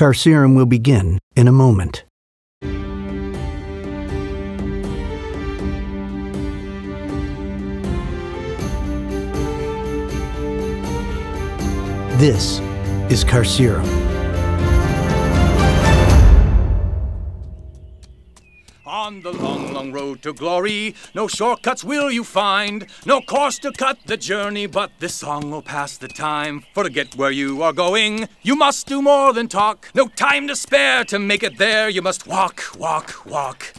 Carcerum will begin in a moment. This is Carcerum. On the long, long road to glory, no shortcuts will you find, no course to cut the journey, but this song will pass the time. For to get where you are going, you must do more than talk. No time to spare to make it there, you must walk, walk, walk.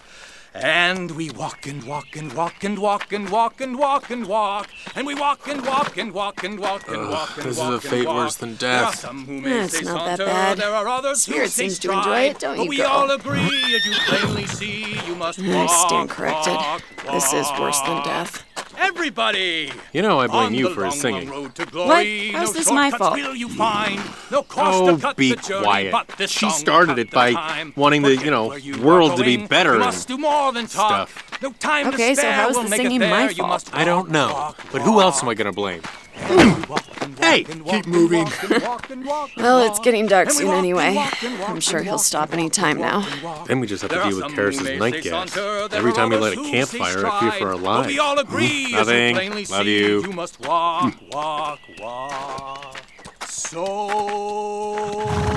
And we walk and walk and walk and walk and walk and walk and walk and we walk and walk and walk and walk and walk and this is walk a and fate walk. worse than death. some who may It's not that bad. There are others who Spirit seems to enjoy it, don't but you, we girl? all agree, as you plainly see, you must I walk, stand corrected. walk, This is worse than walk. death. Everybody! You know I blame On you for his long, long singing. road to glory, How's no this my shortcuts fault? Will you find no course Oh, to cut be the journey, quiet. But this She started it by time. wanting the, you know, you world are to be better You and must do more than talk. stuff. No time Okay, to so how's we'll the singing there. my You fault? must I don't know. walk, But who else am I gonna blame? Hey, keep moving. Well, it's getting dark soon anyway. I'm sure he'll stop any time now. Then we just have to deal with some Karis's night gas. Every time we light a campfire, say I fear for our stride. But we lives. all agree, Nothing. Love you. You must walk, walk, walk. So we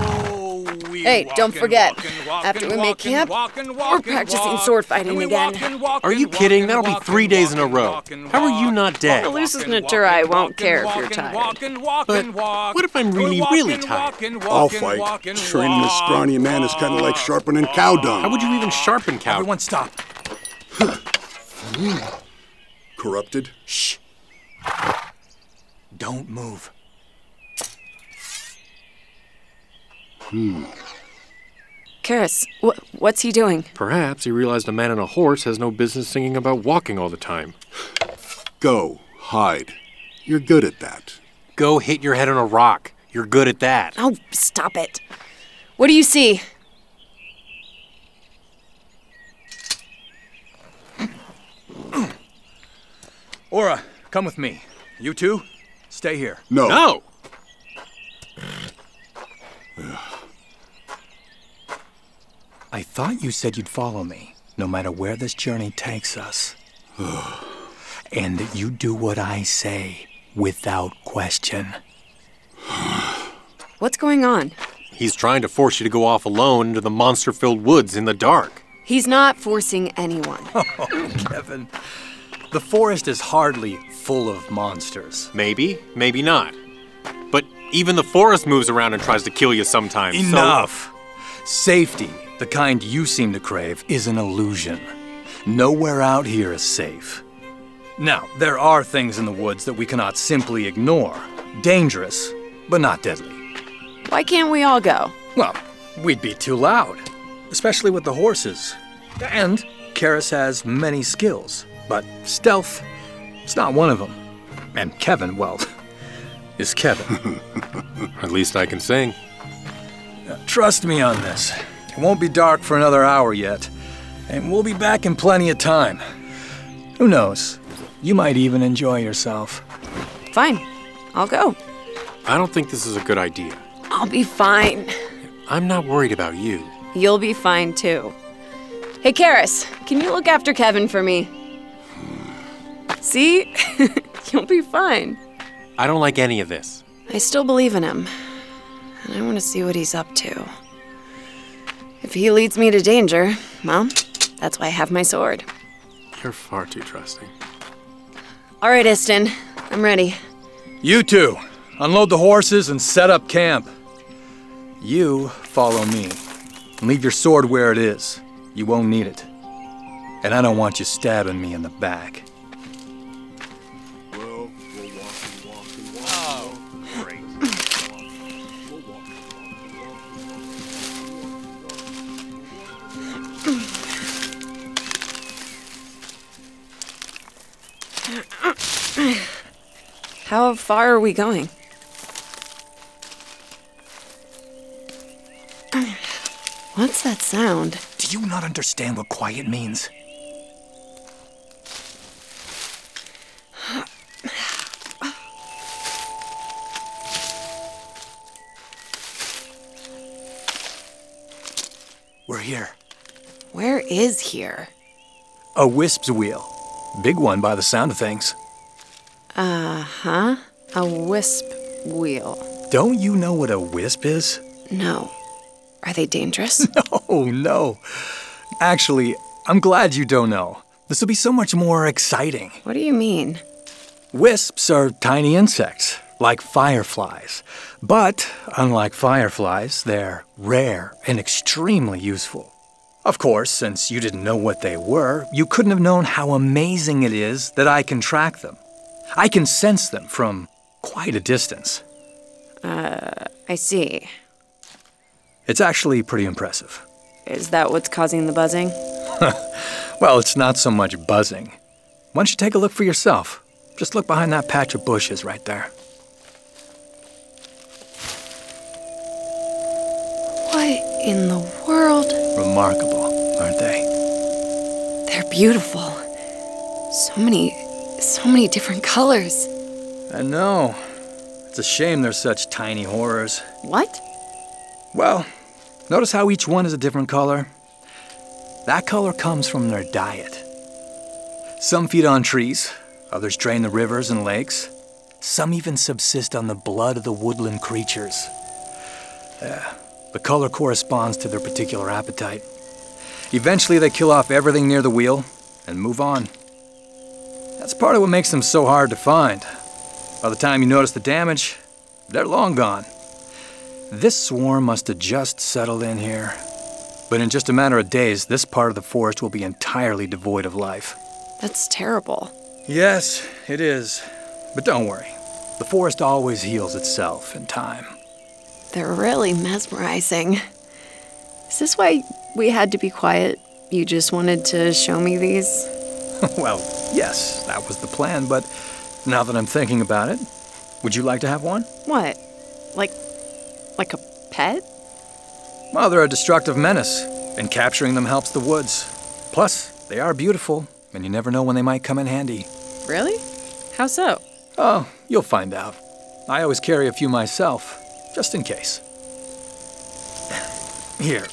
Hey, walk don't forget, walk and after we make camp, walk and we're practicing walk, sword fighting again. walk and Are you kidding? That'll be three days in a row. walk and How are you not dead? The Lucis Natura, I won't care if you're tired. walk and But what if I'm really, really tired? walk and walk I'll fight. Training this walk. scrawny man is kind of like sharpening cow dung. How would you even sharpen cow? Everyone stop. Corrupted? Shh. Don't move. Hmm. Karis, wh- what's he doing? Perhaps he realized a man on a horse has no business singing about walking all the time. Go. Hide. You're good at that. Go hit your head on a rock. You're good at that. Oh, stop it. What do you see? Aura, come with me. You two, stay here. No. No! I thought you said you'd follow me, no matter where this journey takes us. and that you do what I say, without question. What's going on? He's trying to force you to go off alone into the monster filled woods in the dark. He's not forcing anyone. Oh, Kevin, the forest is hardly full of monsters. Maybe, maybe not. But even the forest moves around and tries to kill you sometimes. so- Enough! Safety, the kind you seem to crave, is an illusion. Nowhere out here is safe. Now, there are things in the woods that we cannot simply ignore. Dangerous, but not deadly. Why can't we all go? Well, we'd be too loud, especially with the horses. And Karis has many skills, but stealth, it's not one of them. And Kevin, well, is Kevin. At least I can sing. Trust me on this. It won't be dark for another hour yet, and we'll be back in plenty of time. Who knows? You might even enjoy yourself. Fine. I'll go. I don't think this is a good idea. I'll be fine. I'm not worried about you. You'll be fine too. Hey, Karis, can you look after Kevin for me? See? You'll be fine. I don't like any of this. I still believe in him, and I want to see what he's up to. If he leads me to danger, well, that's why I have my sword. You're far too trusting. All right, Iston, I'm ready. You two, unload the horses and set up camp. You follow me. And leave your sword where it is. You won't need it. And I don't want you stabbing me in the back. How far are we going? What's that sound? Do you not understand what quiet means? We're here. Where is here? A wisp's wheel. Big one by the sound of things. Huh? A wisp wheel. Don't you know what a wisp is? No. Are they dangerous? Oh, no. Actually, I'm glad you don't know. This will be so much more exciting. what do you mean? Wisps are tiny insects, like fireflies. But, unlike fireflies, they're rare and extremely useful. Of course, since you didn't know what they were, you couldn't have known how amazing it is that I can track them. I can sense them from quite a distance. Uh, I see. It's actually pretty impressive. Is that what's causing the buzzing? Well, it's not so much buzzing. Why don't you take a look for yourself? Just look behind that patch of bushes right there. What in the world? Remarkable, aren't they? They're beautiful. So many, so many different colors. I know. It's a shame they're such tiny horrors. What? Well, notice how each one is a different color? That color comes from their diet. Some feed on trees, others drain the rivers and lakes. Some even subsist on the blood of the woodland creatures. Yeah, the color corresponds to their particular appetite. Eventually, they kill off everything near the wheel and move on. That's part of what makes them so hard to find. By the time you notice the damage, they're long gone. This swarm must have just settled in here. But in just a matter of days, this part of the forest will be entirely devoid of life. That's terrible. Yes, it is. But don't worry. The forest always heals itself in time. They're really mesmerizing. Is this why we had to be quiet? You just wanted to show me these? well, yes, that was the plan, but now that I'm thinking about it, would you like to have one? What? Like, like a pet? Well, they're a destructive menace, and capturing them helps the woods. Plus, they are beautiful, and you never know when they might come in handy. Really? How so? Oh, you'll find out. I always carry a few myself, just in case. Here.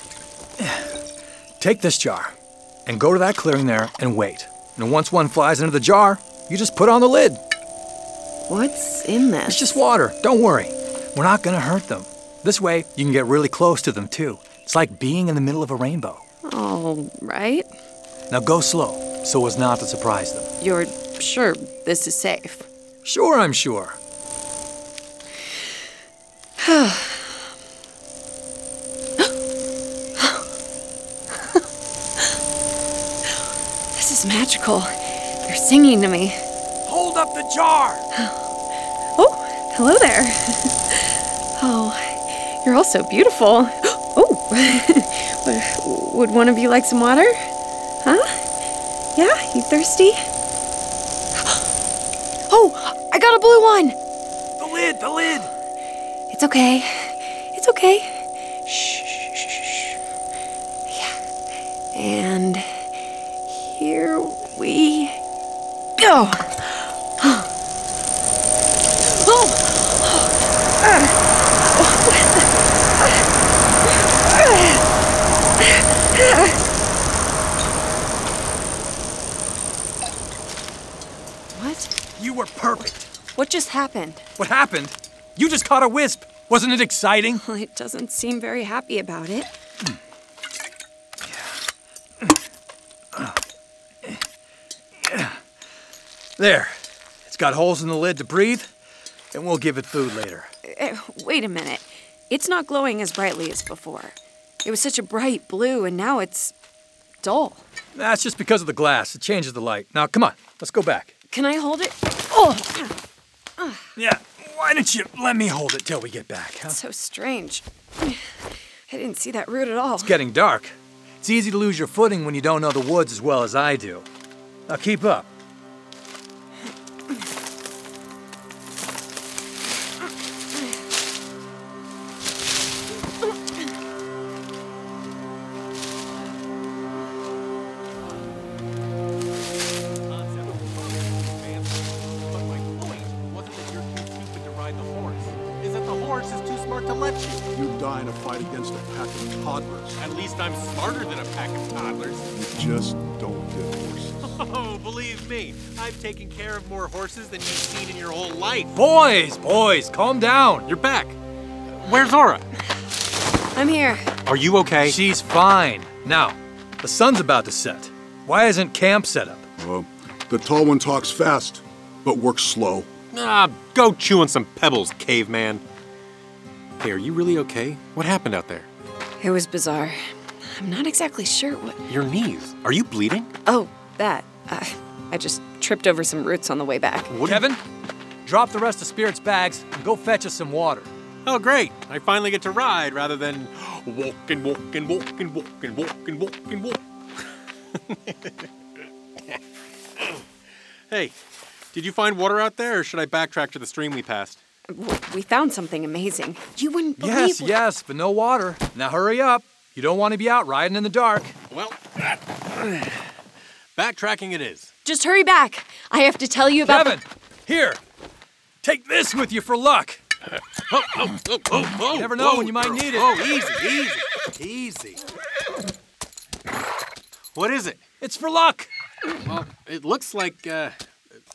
Take this jar and go to that clearing there and wait. And once one flies into the jar, you just put on the lid. What's in this? It's just water. Don't worry. We're not going to hurt them. This way, you can get really close to them too. It's like being in the middle of a rainbow. All right. Now go slow so as not to surprise them. You're sure this is safe? Sure, I'm sure. Magical. You're singing to me. Hold up the jar! Oh, hello there. Oh, you're all so beautiful. Oh, would one of you like some water? Huh? Yeah, you thirsty? Oh, I got a blue one. The lid, the lid! It's okay. It's okay. Shh, shh, shh. Yeah. And go. Oh. What? You were perfect. What just happened? What happened? You just caught a wisp. Wasn't it exciting? Well, it doesn't seem very happy about it. Hmm. There. It's got holes in the lid to breathe, and we'll give it food later. Eh, wait a minute. It's not glowing as brightly as before. It was such a bright blue, and now it's dull. That's just because of the glass. It changes the light. Now, come on. Let's go back. Can I hold it? Oh, Yeah. Why don't you let me hold it till we get back, huh? so strange. I didn't see that root at all. It's getting dark. It's easy to lose your footing when you don't know the woods as well as I do. Now keep up. Fight against a pack of toddlers. At least I'm smarter than a pack of toddlers. You just don't get horses. Oh, believe me, I've taken care of more horses than you've seen in your whole life. Boys, boys, calm down. You're back. Where's Zora? I'm here. Are you okay? She's fine. Now, the sun's about to set. Why isn't camp set up? Uh, the tall one talks fast, but works slow. Ah, go chew on some pebbles, caveman. Hey, are you really okay? What happened out there? It was bizarre. I'm not exactly sure what. Your knees. Are you bleeding? Oh, that. Uh, I just tripped over some roots on the way back. What Kevin, drop the rest of Spirit's bags and go fetch us some water. Oh, great. I finally get to ride rather than walk and walk and walk and walk and walk and walk and walk. hey, did you find water out there or should I backtrack to the stream we passed? W- We found something amazing. You wouldn't believe. Yes, what- yes, but no water. Now hurry up. You don't want to be out riding in the dark. Well, backtracking it is. Just hurry back. I have to tell you about. the- Kevin, here. Take this with you for luck. Oh, oh, oh, oh, oh, Never know whoa, when you might need it. Oh, easy, easy, easy. What is it? It's for luck. Well, it looks like, uh,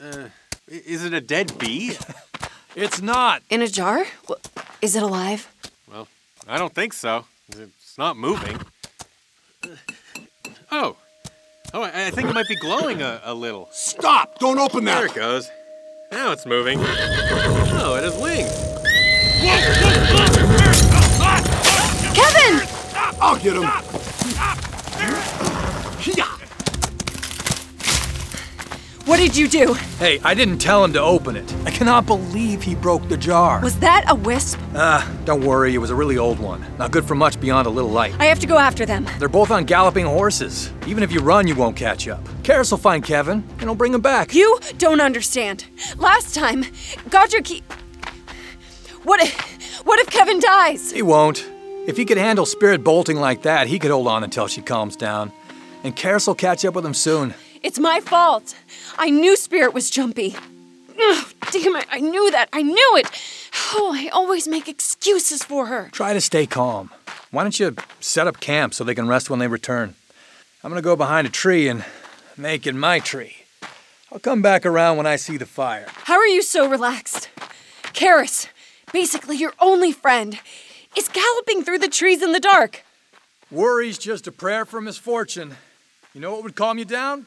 uh, is it a dead bee? It's not. In a jar? Wh- Is it alive? Well, I don't think so. It's not moving. Oh. Oh, I I think it might be glowing a, a little. Stop! Don't open that! There it goes. Now it's moving. Oh, it has wings. Kevin! I'll get him! What did you do? Hey, I didn't tell him to open it. I cannot believe he broke the jar. Was that a wisp? Ah, don't worry, it was a really old one. Not good for much beyond a little light. I have to go after them. They're both on galloping horses. Even if you run, you won't catch up. Karis will find Kevin, and he'll bring him back. You don't understand. Last time, Godric. He... What if. What if Kevin dies? He won't. If he could handle Spirit bolting like that, he could hold on until she calms down. And Karis will catch up with him soon. It's my fault. I knew Spirit was jumpy. Ugh, damn it, I knew that. I knew it. Oh, I always make excuses for her. Try to stay calm. Why don't you set up camp so they can rest when they return? I'm gonna go behind a tree and make it my tree. I'll come back around when I see the fire. How are you so relaxed? Karis, basically your only friend, is galloping through the trees in the dark. Worry's just a prayer for misfortune. You know what would calm you down?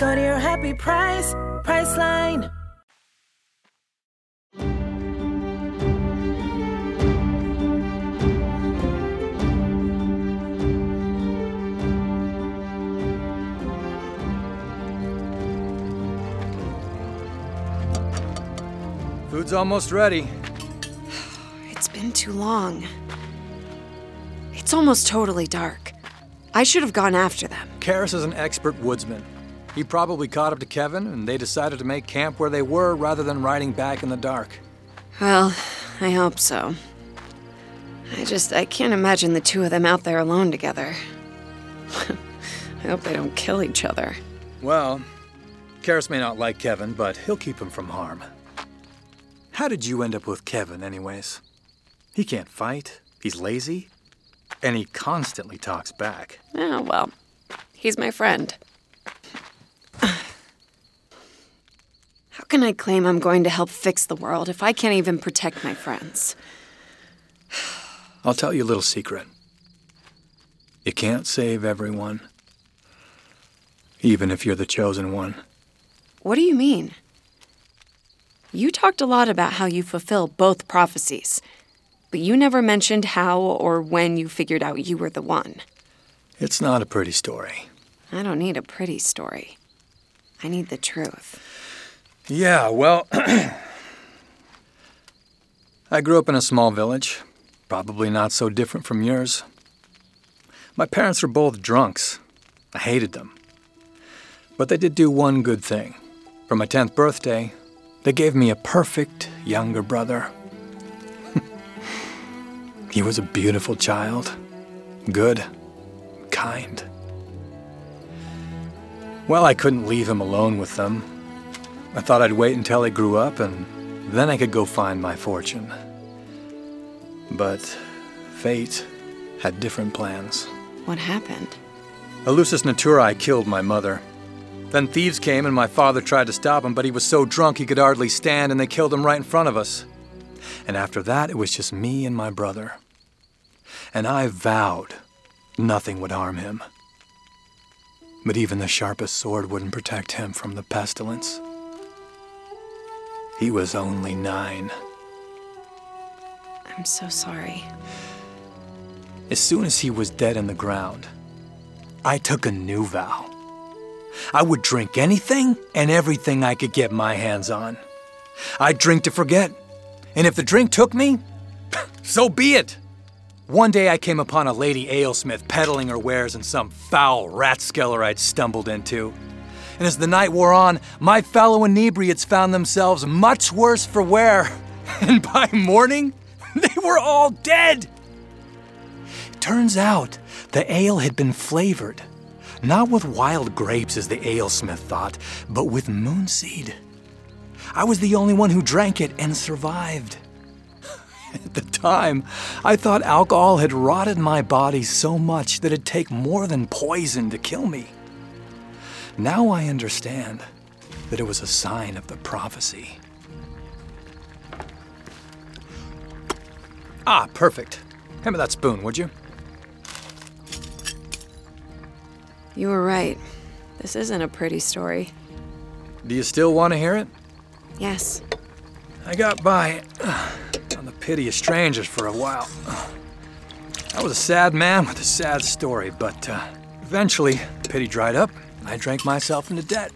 Go to your happy price, Priceline. Food's almost ready. It's been too long. It's almost totally dark. I should have gone after them. Karis is an expert woodsman. He probably caught up to Kevin, and they decided to make camp where they were rather than riding back in the dark. Well, I hope so. I just, I can't imagine the two of them out there alone together. I hope they don't kill each other. Well, Karis may not like Kevin, but he'll keep him from harm. How did you end up with Kevin, anyways? He can't fight, he's lazy, and he constantly talks back. Oh, well, he's my friend. Can I claim I'm going to help fix the world if I can't even protect my friends? I'll tell you a little secret. You can't save everyone, even if you're the chosen one. What do you mean? You talked a lot about how you fulfill both prophecies, but you never mentioned how or when you figured out you were the one. It's not a pretty story. I don't need a pretty story. I need the truth. Yeah, well, I grew up in a small village. Probably not so different from yours. My parents were both drunks. I hated them. But they did do one good thing. For my 10th birthday, they gave me a perfect younger brother. he was a beautiful child, good, kind. Well, I couldn't leave him alone with them. I thought I'd wait until he grew up and then I could go find my fortune. But fate had different plans. What happened? Elusus Naturae killed my mother. Then thieves came and my father tried to stop him, but he was so drunk he could hardly stand and they killed him right in front of us. And after that, it was just me and my brother. And I vowed nothing would harm him. But even the sharpest sword wouldn't protect him from the pestilence. He was only nine. I'm so sorry. As soon as he was dead in the ground, I took a new vow. I would drink anything and everything I could get my hands on. I'd drink to forget, and if the drink took me, so be it. One day I came upon a lady alesmith peddling her wares in some foul rathskeller I'd stumbled into. And as the night wore on, my fellow inebriates found themselves much worse for wear. And by morning, they were all dead. Turns out the ale had been flavored, not with wild grapes as the alesmith thought, but with moonseed. I was the only one who drank it and survived. At the time, I thought alcohol had rotted my body so much that it'd take more than poison to kill me. Now I understand that it was a sign of the prophecy. Ah, perfect. Hand me that spoon, would you? You were right. This isn't a pretty story. Do you still want to hear it? Yes. I got by uh, on the pity of strangers for a while. I was a sad man with a sad story, but uh, eventually, pity dried up. I drank myself into debt.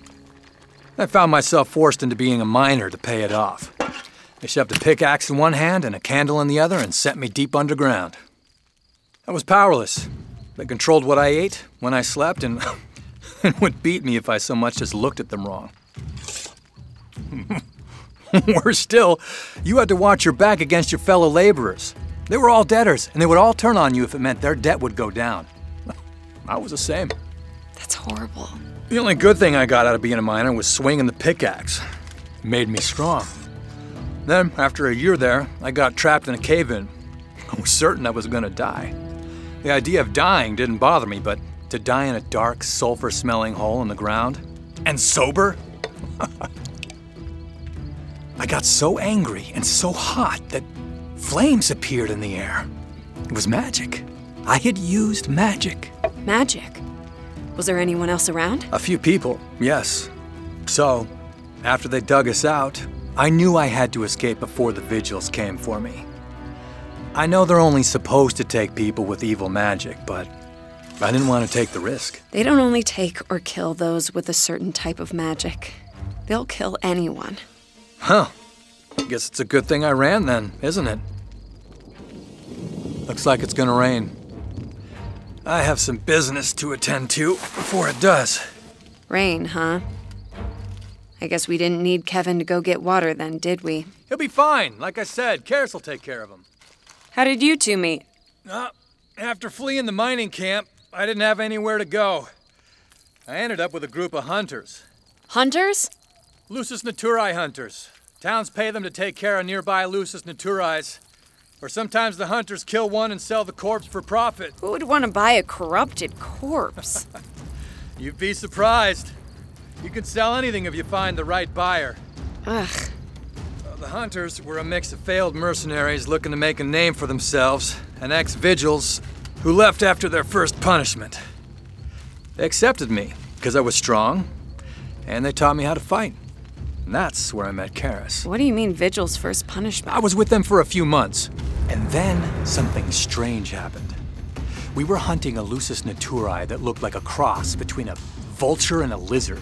I found myself forced into being a miner to pay it off. They shoved a pickaxe in one hand and a candle in the other and sent me deep underground. I was powerless. They controlled what I ate, when I slept, and, and would beat me if I so much as looked at them wrong. Worse still, you had to watch your back against your fellow laborers. They were all debtors, and they would all turn on you if it meant their debt would go down. I was the same. That's horrible. The only good thing I got out of being a miner was swinging the pickaxe. It made me strong. Then, after a year there, I got trapped in a cave in. I was certain I was gonna die. The idea of dying didn't bother me, but to die in a dark, sulfur smelling hole in the ground and sober? I got so angry and so hot that flames appeared in the air. It was magic. I had used magic. Magic. Was there anyone else around? A few people, yes. So, after they dug us out, I knew I had to escape before the vigils came for me. I know they're only supposed to take people with evil magic, but I didn't want to take the risk. They don't only take or kill those with a certain type of magic, they'll kill anyone. Huh. Guess it's a good thing I ran then, isn't it? Looks like it's gonna rain. I have some business to attend to before it does. Rain, huh? I guess we didn't need Kevin to go get water then, did we? He'll be fine. Like I said, Karis will take care of him. How did you two meet? Uh, after fleeing the mining camp, I didn't have anywhere to go. I ended up with a group of hunters. Hunters? Lucis naturae hunters. Towns pay them to take care of nearby Lucis naturaes. Or sometimes the hunters kill one and sell the corpse for profit. Who would want to buy a corrupted corpse? You'd be surprised. You can sell anything if you find the right buyer. Ugh. Uh, The hunters were a mix of failed mercenaries looking to make a name for themselves and ex vigils who left after their first punishment. They accepted me because I was strong and they taught me how to fight. And that's where I met Karis. What do you mean Vigil's first punishment? I was with them for a few months, and then something strange happened. We were hunting a Lucis naturae that looked like a cross between a vulture and a lizard.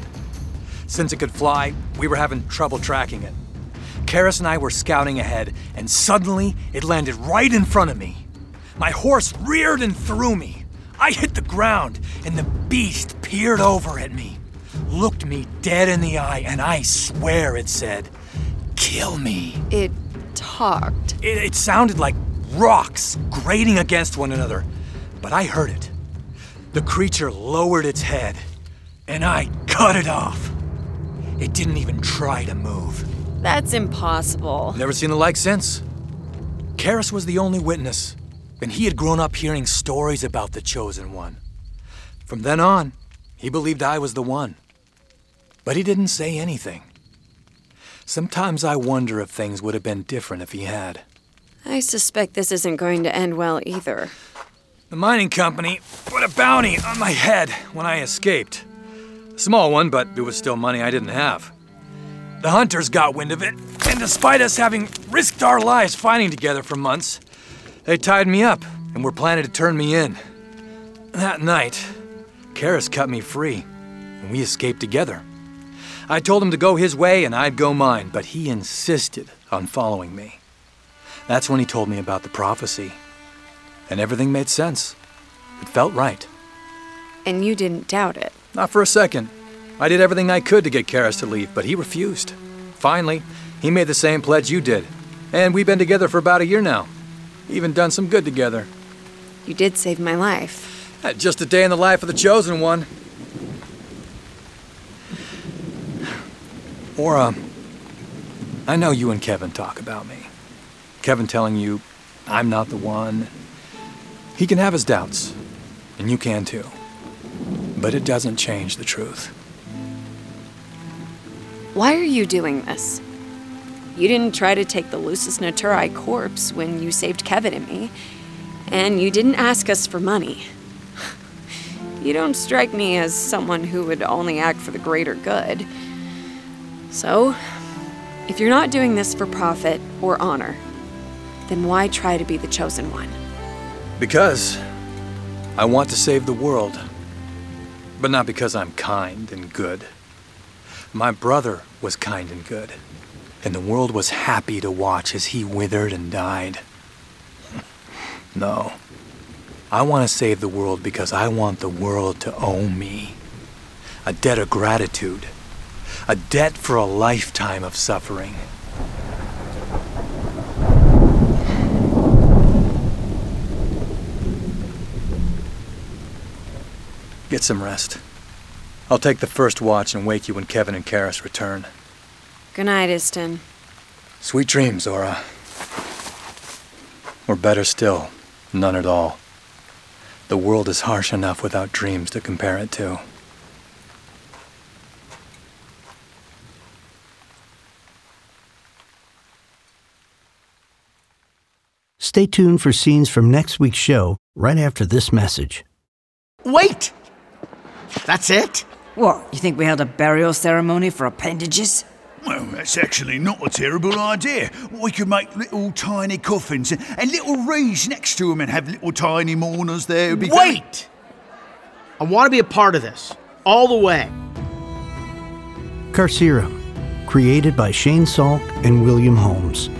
Since it could fly, we were having trouble tracking it. Karis and I were scouting ahead, and suddenly it landed right in front of me. My horse reared and threw me. I hit the ground, and the beast peered over at me, looked me dead in the eye, and I swear it said, Kill me. It talked. It, it sounded like rocks grating against one another, but I heard it. The creature lowered its head, and I cut it off. It didn't even try to move. That's impossible. Never seen the like since. Karis was the only witness, and he had grown up hearing stories about the Chosen One. From then on, he believed I was the one. But he didn't say anything. Sometimes I wonder if things would have been different if he had. I suspect this isn't going to end well either. The mining company put a bounty on my head when I escaped. A small one, but it was still money I didn't have. The hunters got wind of it, and despite us having risked our lives fighting together for months, they tied me up and were planning to turn me in. That night, Karis cut me free, and we escaped together. I told him to go his way and I'd go mine, but he insisted on following me. That's when he told me about the prophecy, and everything made sense. It felt right. And you didn't doubt it. Not for a second. I did everything I could to get Karis to leave, but he refused. Finally, he made the same pledge you did. And we've been together for about a year now. Even done some good together. You did save my life. Just a day in the life of the chosen one. Aura, I know you and Kevin talk about me. Kevin telling you I'm not the one. He can have his doubts, and you can too. But it doesn't change the truth. Why are you doing this? You didn't try to take the Lucis Naturae corpse when you saved Kevin and me, and you didn't ask us for money. You don't strike me as someone who would only act for the greater good. So, if you're not doing this for profit or honor, then why try to be the chosen one? Because I want to save the world. But not because I'm kind and good. My brother was kind and good, and the world was happy to watch as he withered and died. No. I want to save the world because I want the world to owe me. A debt of gratitude. A debt for a lifetime of suffering. Get some rest. I'll take the first watch and wake you when Kevin and Karis return. Good night, Iston. Sweet dreams, Zora. Or better still, none at all. The world is harsh enough without dreams to compare it to. Stay tuned for scenes from next week's show right after this message. Wait! That's it? What, you think we held a burial ceremony for appendages? Well, that's actually not a terrible idea. We could make little tiny coffins and, and little wreaths next to them and have little tiny mourners there. It'd be very- Wait! I want to be a part of this. All the way. Carcerum, created by Shane Salk and William Holmes.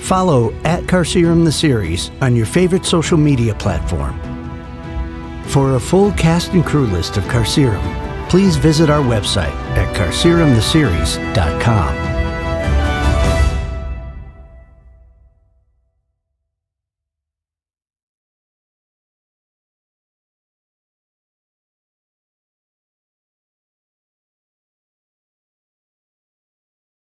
Follow at Carcerum the series on your favorite social media platform. For a full cast and crew list of Carcerum, please visit our website at carcerumtheseries.com.